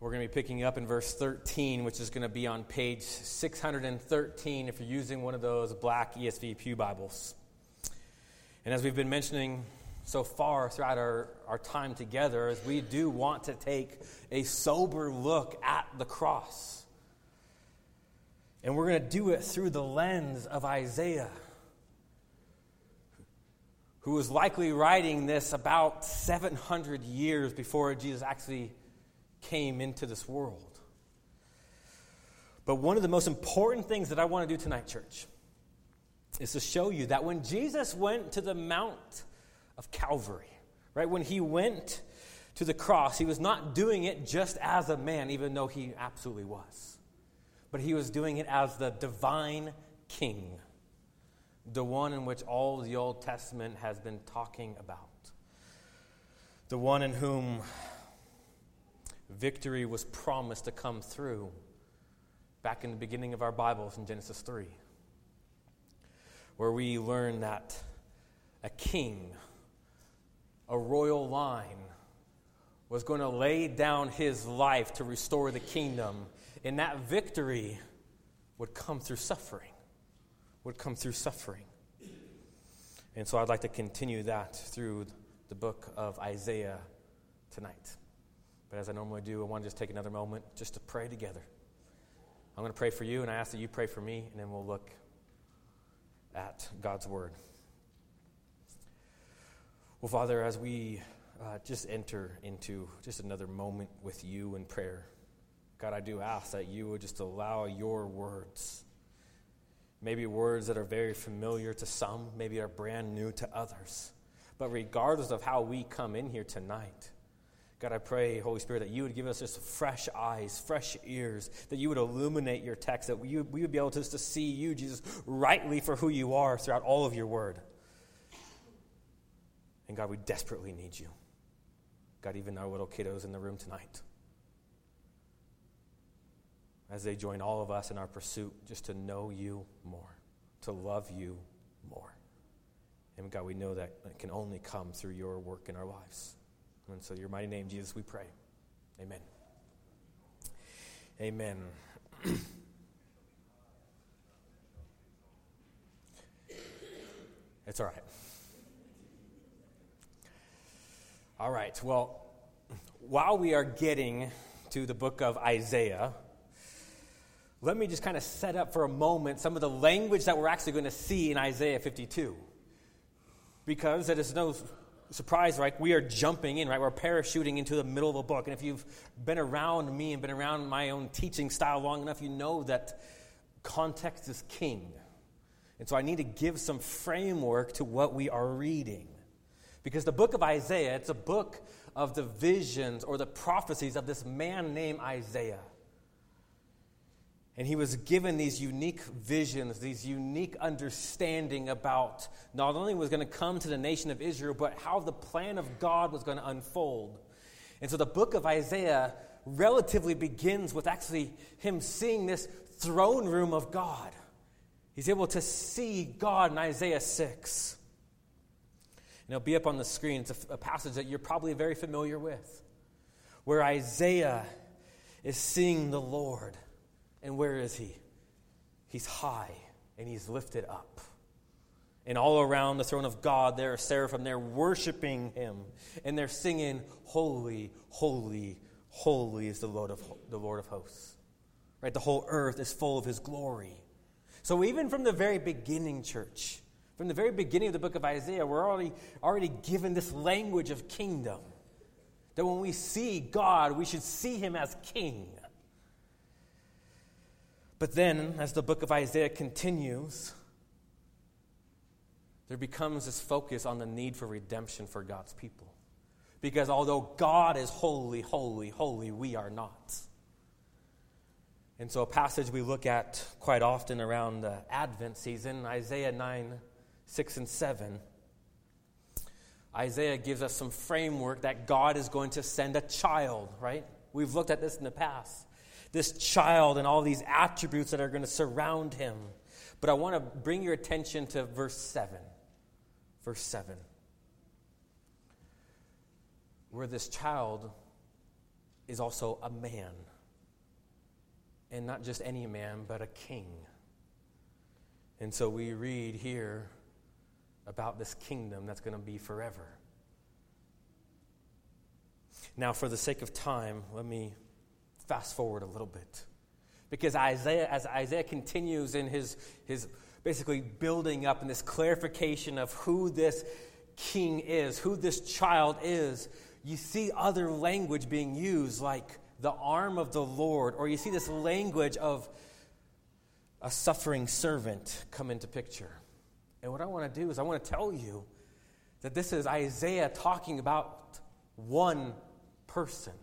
We're going to be picking up in verse 13, which is going to be on page 613 if you're using one of those black ESV Pew Bibles. And as we've been mentioning so far throughout our, our time together, is we do want to take a sober look at the cross. And we're going to do it through the lens of Isaiah who was likely writing this about 700 years before Jesus actually came into this world. But one of the most important things that I want to do tonight, church, is to show you that when Jesus went to the Mount of Calvary, right, when he went to the cross, he was not doing it just as a man, even though he absolutely was, but he was doing it as the divine king the one in which all the Old Testament has been talking about, the one in whom victory was promised to come through back in the beginning of our Bibles in Genesis 3, where we learn that a king, a royal line, was going to lay down his life to restore the kingdom, and that victory would come through suffering would come through suffering. And so I'd like to continue that through the book of Isaiah tonight. But as I normally do, I want to just take another moment just to pray together. I'm going to pray for you, and I ask that you pray for me, and then we'll look at God's Word. Well, Father, as we uh, just enter into just another moment with you in prayer, God, I do ask that you would just allow your words Maybe words that are very familiar to some, maybe are brand new to others. But regardless of how we come in here tonight, God, I pray, Holy Spirit, that you would give us just fresh eyes, fresh ears, that you would illuminate your text, that we, we would be able to, to see you, Jesus, rightly for who you are throughout all of your word. And God, we desperately need you. God, even our little kiddos in the room tonight as they join all of us in our pursuit just to know you more, to love you more. And God, we know that it can only come through your work in our lives. And so, your mighty name, Jesus, we pray. Amen. Amen. it's all right. All right. Well, while we are getting to the book of Isaiah, let me just kind of set up for a moment some of the language that we're actually going to see in Isaiah 52. Because it is no surprise, right? We are jumping in, right? We're parachuting into the middle of a book. And if you've been around me and been around my own teaching style long enough, you know that context is king. And so I need to give some framework to what we are reading. Because the book of Isaiah, it's a book of the visions or the prophecies of this man named Isaiah. And he was given these unique visions, these unique understanding about not only was going to come to the nation of Israel, but how the plan of God was going to unfold. And so the book of Isaiah relatively begins with actually him seeing this throne room of God. He's able to see God in Isaiah 6. And it'll be up on the screen. It's a, a passage that you're probably very familiar with, where Isaiah is seeing the Lord and where is he? He's high and he's lifted up. And all around the throne of God, there are seraphim. They're worshiping him. And they're singing, Holy, holy, holy is the Lord of, the Lord of hosts. Right? The whole earth is full of his glory. So even from the very beginning, church, from the very beginning of the book of Isaiah, we're already, already given this language of kingdom. That when we see God, we should see him as king. But then, as the book of Isaiah continues, there becomes this focus on the need for redemption for God's people. Because although God is holy, holy, holy, we are not. And so, a passage we look at quite often around the Advent season, Isaiah 9, 6, and 7. Isaiah gives us some framework that God is going to send a child, right? We've looked at this in the past this child and all these attributes that are going to surround him. But I want to bring your attention to verse 7. Verse 7. Where this child is also a man. And not just any man, but a king. And so we read here about this kingdom that's going to be forever. Now, for the sake of time, let me fast forward a little bit. Because Isaiah, as Isaiah continues in his, his basically building up in this clarification of who this king is, who this child is, you see other language being used, like the arm of the Lord, or you see this language of a suffering servant come into picture. And what I want to do is, I want to tell you that this is Isaiah talking about one person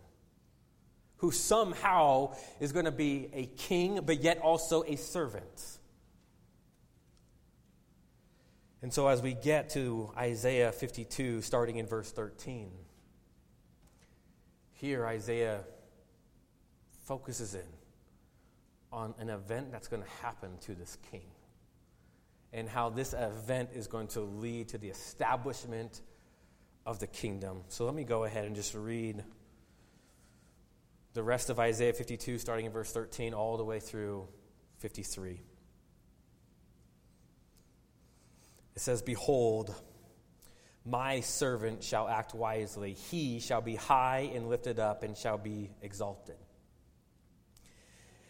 who somehow is going to be a king, but yet also a servant. And so, as we get to Isaiah 52, starting in verse 13, here Isaiah focuses in on an event that's going to happen to this king and how this event is going to lead to the establishment of the kingdom. So, let me go ahead and just read the rest of Isaiah 52, starting in verse 13, all the way through 53. It says, Behold, my servant shall act wisely. He shall be high and lifted up and shall be exalted.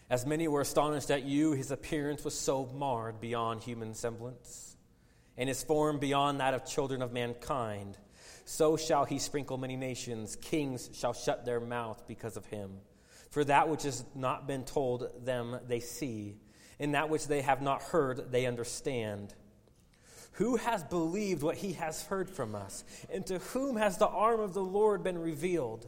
As many were astonished at you, his appearance was so marred beyond human semblance, and his form beyond that of children of mankind. So shall he sprinkle many nations. Kings shall shut their mouth because of him. For that which has not been told them they see, and that which they have not heard they understand. Who has believed what he has heard from us? And to whom has the arm of the Lord been revealed?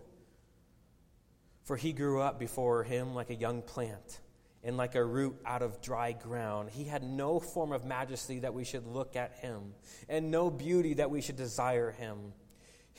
For he grew up before him like a young plant and like a root out of dry ground. He had no form of majesty that we should look at him, and no beauty that we should desire him.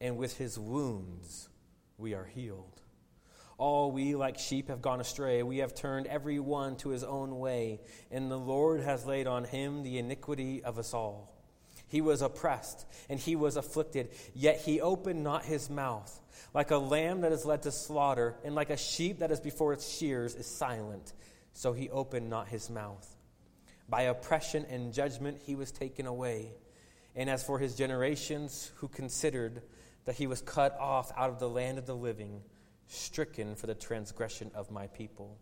and with his wounds we are healed. All we, like sheep, have gone astray. We have turned every one to his own way, and the Lord has laid on him the iniquity of us all. He was oppressed, and he was afflicted, yet he opened not his mouth. Like a lamb that is led to slaughter, and like a sheep that is before its shears is silent, so he opened not his mouth. By oppression and judgment he was taken away. And as for his generations, who considered that he was cut off out of the land of the living, stricken for the transgression of my people.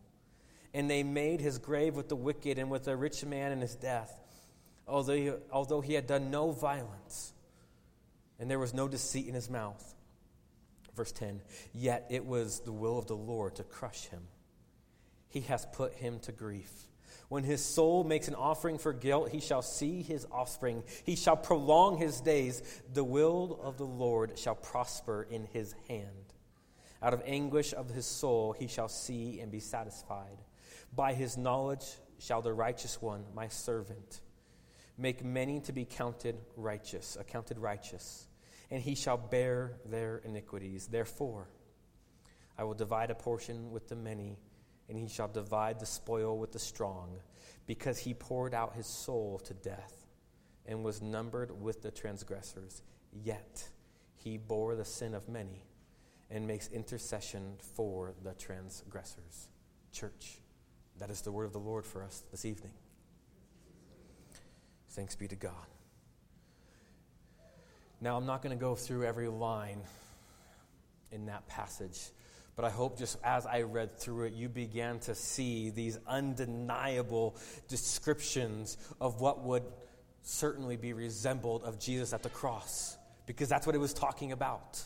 And they made his grave with the wicked and with the rich man in his death, although he, although he had done no violence, and there was no deceit in his mouth. Verse 10 Yet it was the will of the Lord to crush him. He has put him to grief. When his soul makes an offering for guilt, he shall see his offspring. He shall prolong his days. The will of the Lord shall prosper in his hand. Out of anguish of his soul he shall see and be satisfied. By his knowledge shall the righteous one, my servant, make many to be counted righteous, accounted righteous, and he shall bear their iniquities. Therefore, I will divide a portion with the many, and he shall divide the spoil with the strong, because he poured out his soul to death and was numbered with the transgressors. Yet he bore the sin of many and makes intercession for the transgressors. Church, that is the word of the Lord for us this evening. Thanks be to God. Now, I'm not going to go through every line in that passage, but I hope just as I read through it, you began to see these undeniable descriptions of what would certainly be resembled of Jesus at the cross, because that's what it was talking about.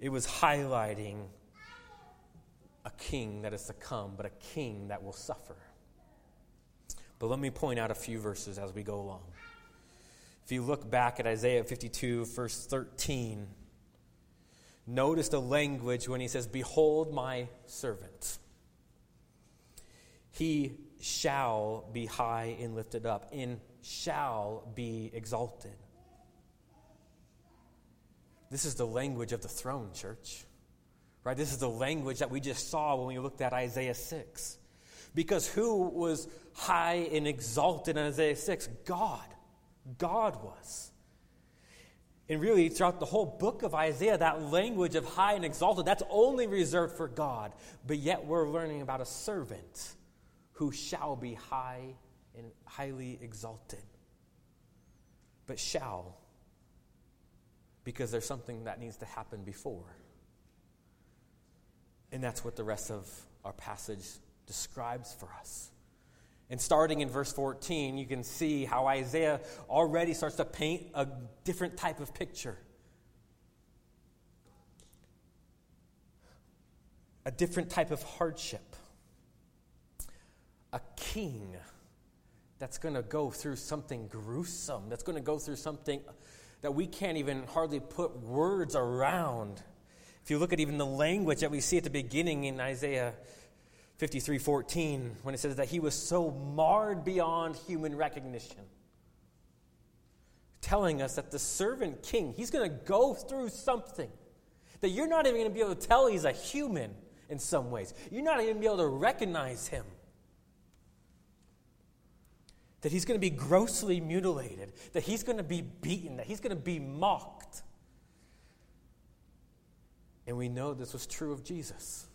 It was highlighting a king that is to come, but a king that will suffer. But let me point out a few verses as we go along. If you look back at Isaiah 52, verse 13, Notice the language when he says, Behold my servant. He shall be high and lifted up, and shall be exalted. This is the language of the throne, church. Right? This is the language that we just saw when we looked at Isaiah 6. Because who was high and exalted in Isaiah 6? God. God was. And really, throughout the whole book of Isaiah, that language of high and exalted, that's only reserved for God. But yet, we're learning about a servant who shall be high and highly exalted. But shall, because there's something that needs to happen before. And that's what the rest of our passage describes for us. And starting in verse 14, you can see how Isaiah already starts to paint a different type of picture. A different type of hardship. A king that's going to go through something gruesome, that's going to go through something that we can't even hardly put words around. If you look at even the language that we see at the beginning in Isaiah 53:14 when it says that he was so marred beyond human recognition telling us that the servant king he's going to go through something that you're not even going to be able to tell he's a human in some ways. You're not even going to be able to recognize him. That he's going to be grossly mutilated that he's going to be beaten that he's going to be mocked. And we know this was true of Jesus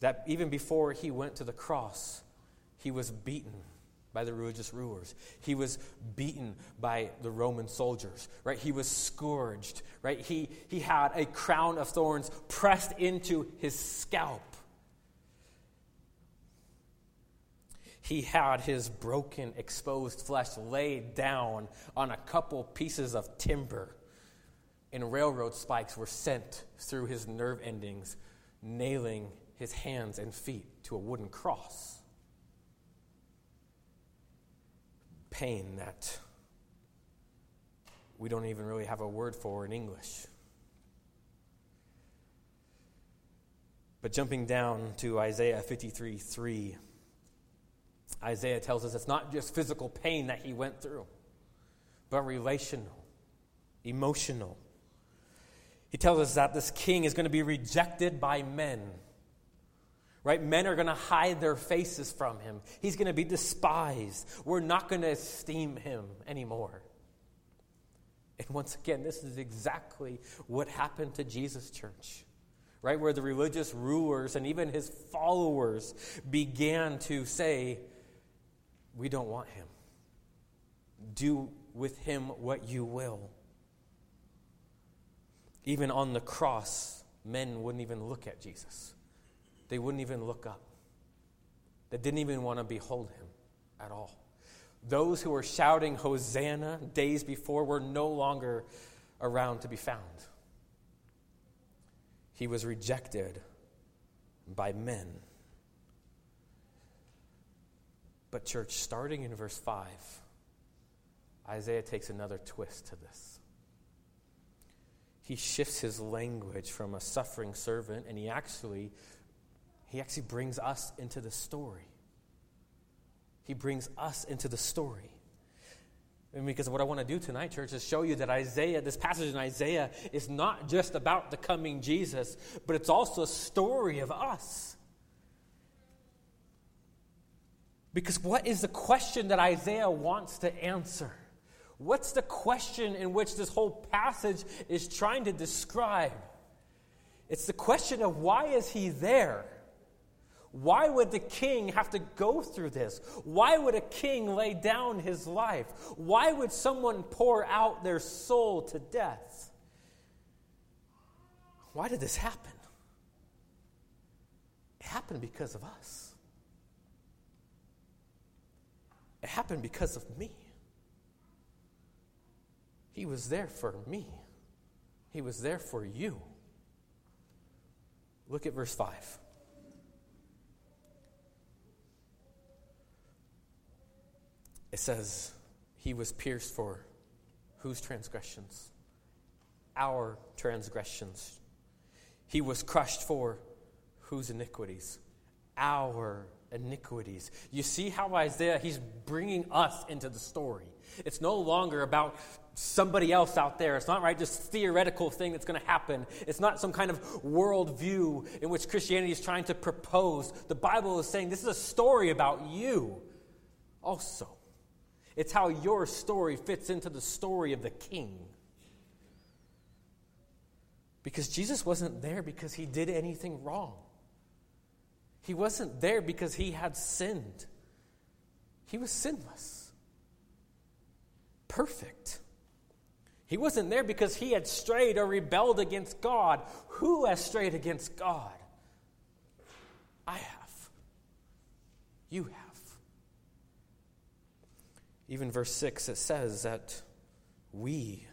that even before he went to the cross, he was beaten by the religious rulers. He was beaten by the Roman soldiers, right? He was scourged, right? He, he had a crown of thorns pressed into his scalp. He had his broken, exposed flesh laid down on a couple pieces of timber, and railroad spikes were sent through his nerve endings, nailing his hands and feet to a wooden cross. Pain that we don't even really have a word for in English. But jumping down to Isaiah 53 3, Isaiah tells us it's not just physical pain that he went through, but relational, emotional. He tells us that this king is going to be rejected by men right? Men are going to hide their faces from him. He's going to be despised. We're not going to esteem him anymore. And once again, this is exactly what happened to Jesus' church, right? Where the religious rulers and even his followers began to say, We don't want him. Do with him what you will. Even on the cross, men wouldn't even look at Jesus they wouldn't even look up. They didn't even want to behold him at all. Those who were shouting Hosanna days before were no longer around to be found. He was rejected by men. But, church, starting in verse 5, Isaiah takes another twist to this. He shifts his language from a suffering servant, and he actually he actually brings us into the story. He brings us into the story. And because what I want to do tonight, church, is show you that Isaiah, this passage in Isaiah, is not just about the coming Jesus, but it's also a story of us. Because what is the question that Isaiah wants to answer? What's the question in which this whole passage is trying to describe? It's the question of why is he there? Why would the king have to go through this? Why would a king lay down his life? Why would someone pour out their soul to death? Why did this happen? It happened because of us. It happened because of me. He was there for me, He was there for you. Look at verse 5. It says, He was pierced for whose transgressions? our transgressions. He was crushed for whose iniquities? Our iniquities. You see how Isaiah, he's bringing us into the story. It's no longer about somebody else out there. It's not right, just theoretical thing that's going to happen. It's not some kind of worldview in which Christianity is trying to propose. The Bible is saying this is a story about you also. It's how your story fits into the story of the king. Because Jesus wasn't there because he did anything wrong. He wasn't there because he had sinned. He was sinless, perfect. He wasn't there because he had strayed or rebelled against God. Who has strayed against God? I have. You have. Even verse 6, it says that we,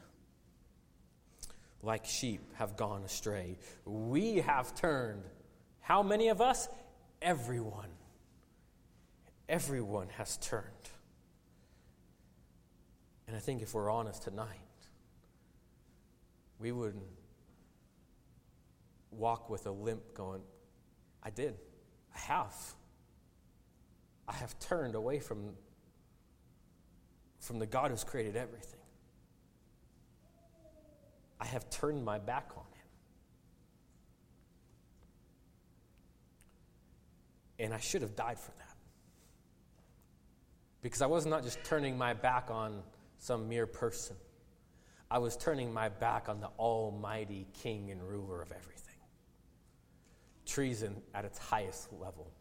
like sheep, have gone astray. We have turned. How many of us? Everyone. Everyone has turned. And I think if we're honest tonight, we wouldn't walk with a limp going, I did. I have. I have turned away from, from the God who's created everything. I have turned my back on him. And I should have died for that. Because I was not just turning my back on some mere person, I was turning my back on the almighty king and ruler of everything. Treason at its highest level.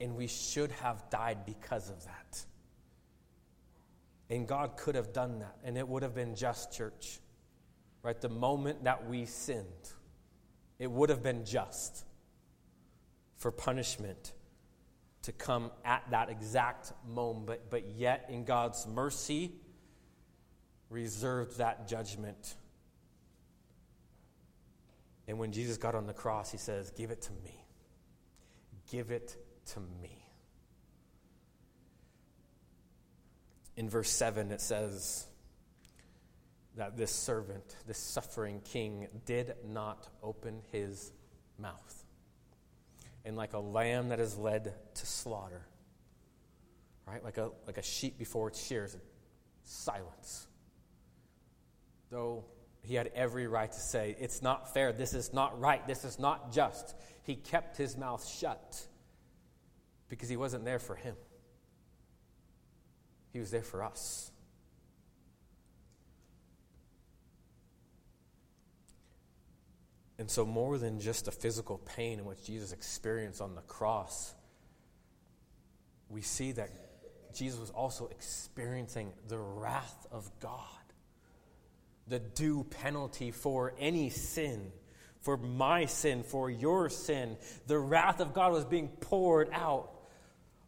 And we should have died because of that. And God could have done that, and it would have been just, church. Right? The moment that we sinned, it would have been just for punishment to come at that exact moment, but, but yet in God's mercy, reserved that judgment. And when Jesus got on the cross, he says, Give it to me. Give it to me. In verse 7, it says that this servant, this suffering king, did not open his mouth. And like a lamb that is led to slaughter, right? Like a, like a sheep before its shears, silence though he had every right to say, It's not fair, this is not right, this is not just. He kept his mouth shut because he wasn't there for him, he was there for us. And so, more than just the physical pain in which Jesus experienced on the cross, we see that Jesus was also experiencing the wrath of God the due penalty for any sin, for my sin, for your sin. The wrath of God was being poured out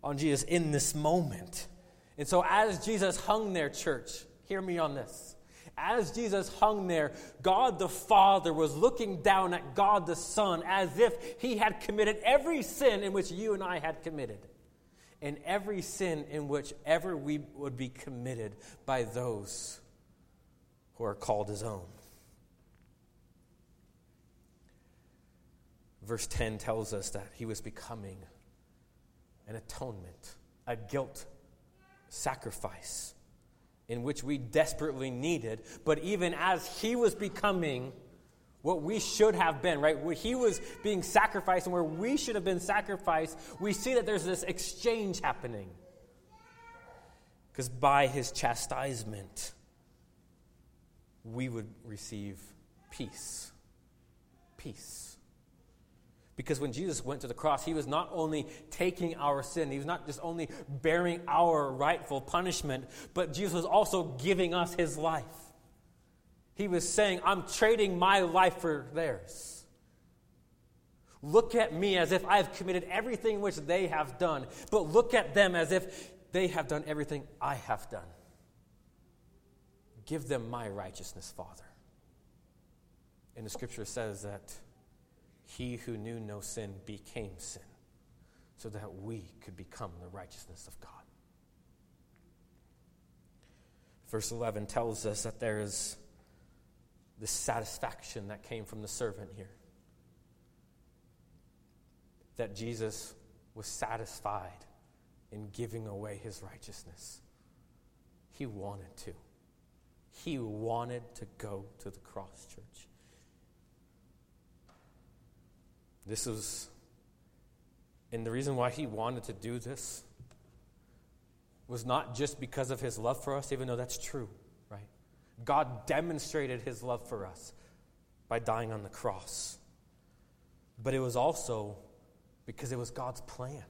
on Jesus in this moment. And so, as Jesus hung there, church, hear me on this. As Jesus hung there, God the Father was looking down at God the Son as if he had committed every sin in which you and I had committed, and every sin in which ever we would be committed by those who are called his own. Verse 10 tells us that he was becoming an atonement, a guilt sacrifice in which we desperately needed. But even as he was becoming what we should have been, right? Where he was being sacrificed and where we should have been sacrificed, we see that there's this exchange happening. Because by his chastisement, we would receive peace. Peace. Because when Jesus went to the cross, he was not only taking our sin, he was not just only bearing our rightful punishment, but Jesus was also giving us his life. He was saying, I'm trading my life for theirs. Look at me as if I have committed everything which they have done, but look at them as if they have done everything I have done. Give them my righteousness, Father. And the scripture says that he who knew no sin became sin so that we could become the righteousness of God. Verse 11 tells us that there is the satisfaction that came from the servant here. That Jesus was satisfied in giving away his righteousness. He wanted to. He wanted to go to the cross, church. This was, and the reason why he wanted to do this was not just because of his love for us, even though that's true, right? God demonstrated his love for us by dying on the cross. But it was also because it was God's plan.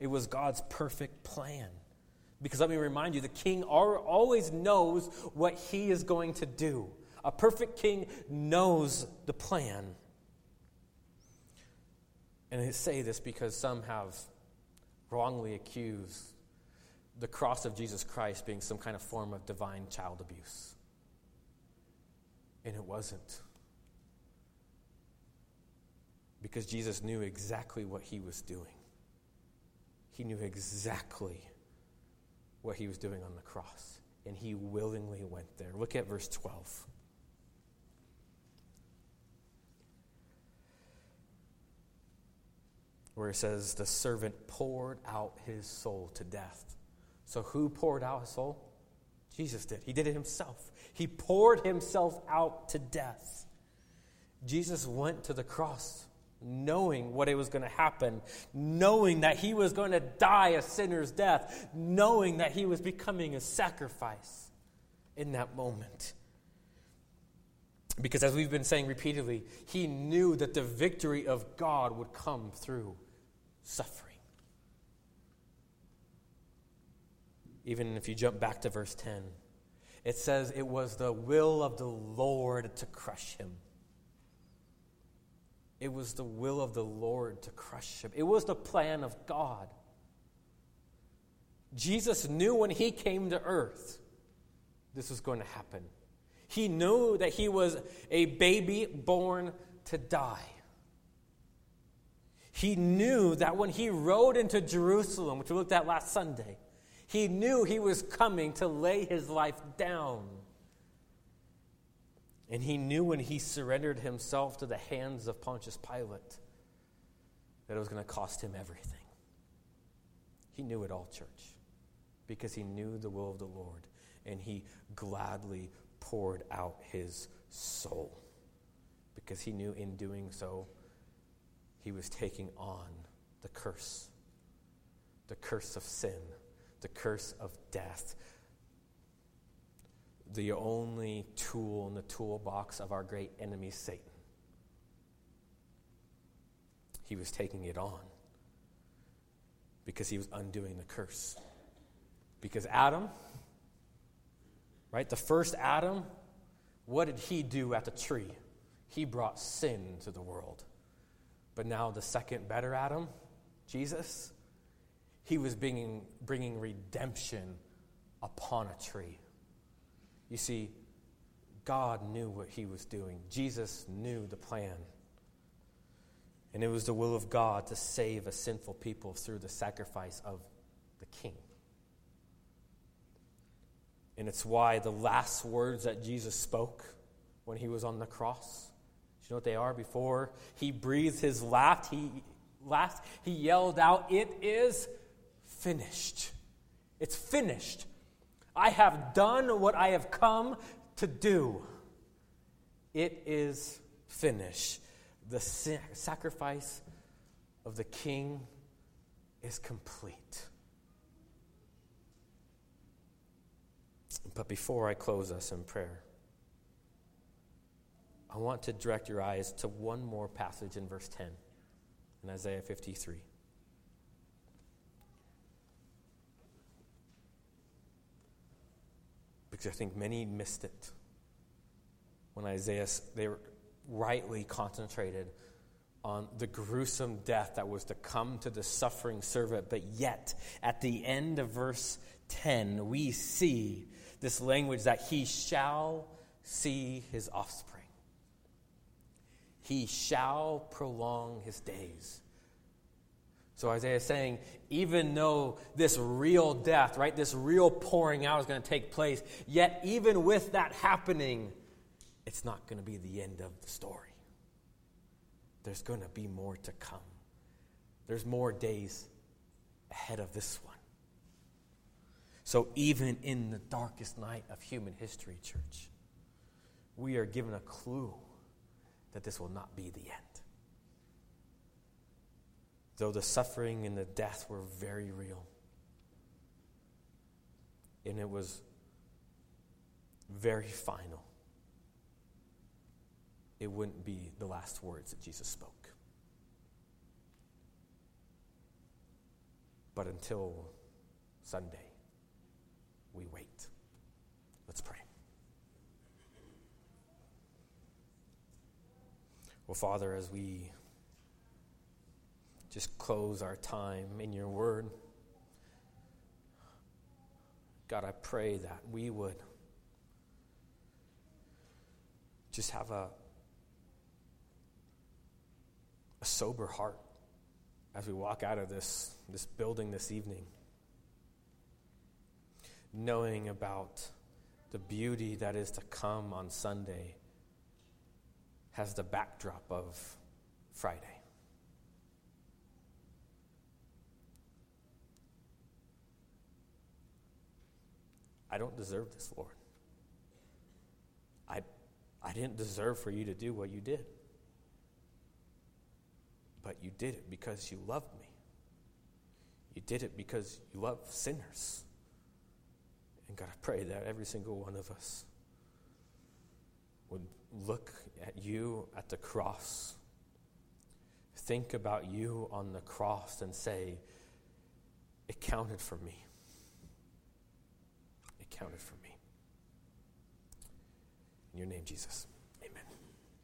It was God's perfect plan. Because let me remind you, the king always knows what he is going to do. A perfect king knows the plan. And I say this because some have wrongly accused the cross of Jesus Christ being some kind of form of divine child abuse. And it wasn't. Because Jesus knew exactly what he was doing. He knew exactly what he was doing on the cross. And he willingly went there. Look at verse 12. Where it says, The servant poured out his soul to death. So, who poured out his soul? Jesus did. He did it himself. He poured himself out to death. Jesus went to the cross knowing what it was going to happen, knowing that he was going to die a sinner's death, knowing that he was becoming a sacrifice in that moment. Because as we've been saying repeatedly, he knew that the victory of God would come through suffering. Even if you jump back to verse 10, it says it was the will of the Lord to crush him. It was the will of the Lord to crush him. It was the plan of God. Jesus knew when he came to earth this was going to happen. He knew that he was a baby born to die. He knew that when he rode into Jerusalem, which we looked at last Sunday, he knew he was coming to lay his life down. And he knew when he surrendered himself to the hands of Pontius Pilate that it was going to cost him everything. He knew it all, church, because he knew the will of the Lord and he gladly poured out his soul because he knew in doing so he was taking on the curse, the curse of sin the curse of death. The only tool in the toolbox of our great enemy, Satan. He was taking it on because he was undoing the curse. Because Adam, right, the first Adam, what did he do at the tree? He brought sin to the world. But now the second better Adam, Jesus, he was bringing, bringing redemption upon a tree. You see, God knew what he was doing, Jesus knew the plan. And it was the will of God to save a sinful people through the sacrifice of the king. And it's why the last words that Jesus spoke when he was on the cross, you know what they are? Before he breathed his last, he last he yelled out, "It is finished. It's finished. I have done what I have come to do. It is finished. The sacrifice of the king is complete. But before I close us in prayer, I want to direct your eyes to one more passage in verse 10 in Isaiah 53. because I think many missed it when Isaiah, they rightly concentrated on the gruesome death that was to come to the suffering servant. But yet, at the end of verse 10, we see this language that he shall see his offspring. He shall prolong his days. So Isaiah is saying, even though this real death, right, this real pouring out is going to take place, yet even with that happening, it's not going to be the end of the story. There's going to be more to come. There's more days ahead of this one. So, even in the darkest night of human history, church, we are given a clue that this will not be the end. Though the suffering and the death were very real, and it was very final, it wouldn't be the last words that Jesus spoke. But until Sunday, we wait. Let's pray. Well, Father, as we just close our time in your word, God, I pray that we would just have a, a sober heart as we walk out of this, this building this evening, knowing about the beauty that is to come on Sunday has the backdrop of Friday. I don't deserve this, Lord. I, I didn't deserve for you to do what you did but you did it because you loved me. You did it because you love sinners. And God, I pray that every single one of us look at you at the cross, think about you on the cross, and say, It counted for me. It counted for me. In your name, Jesus.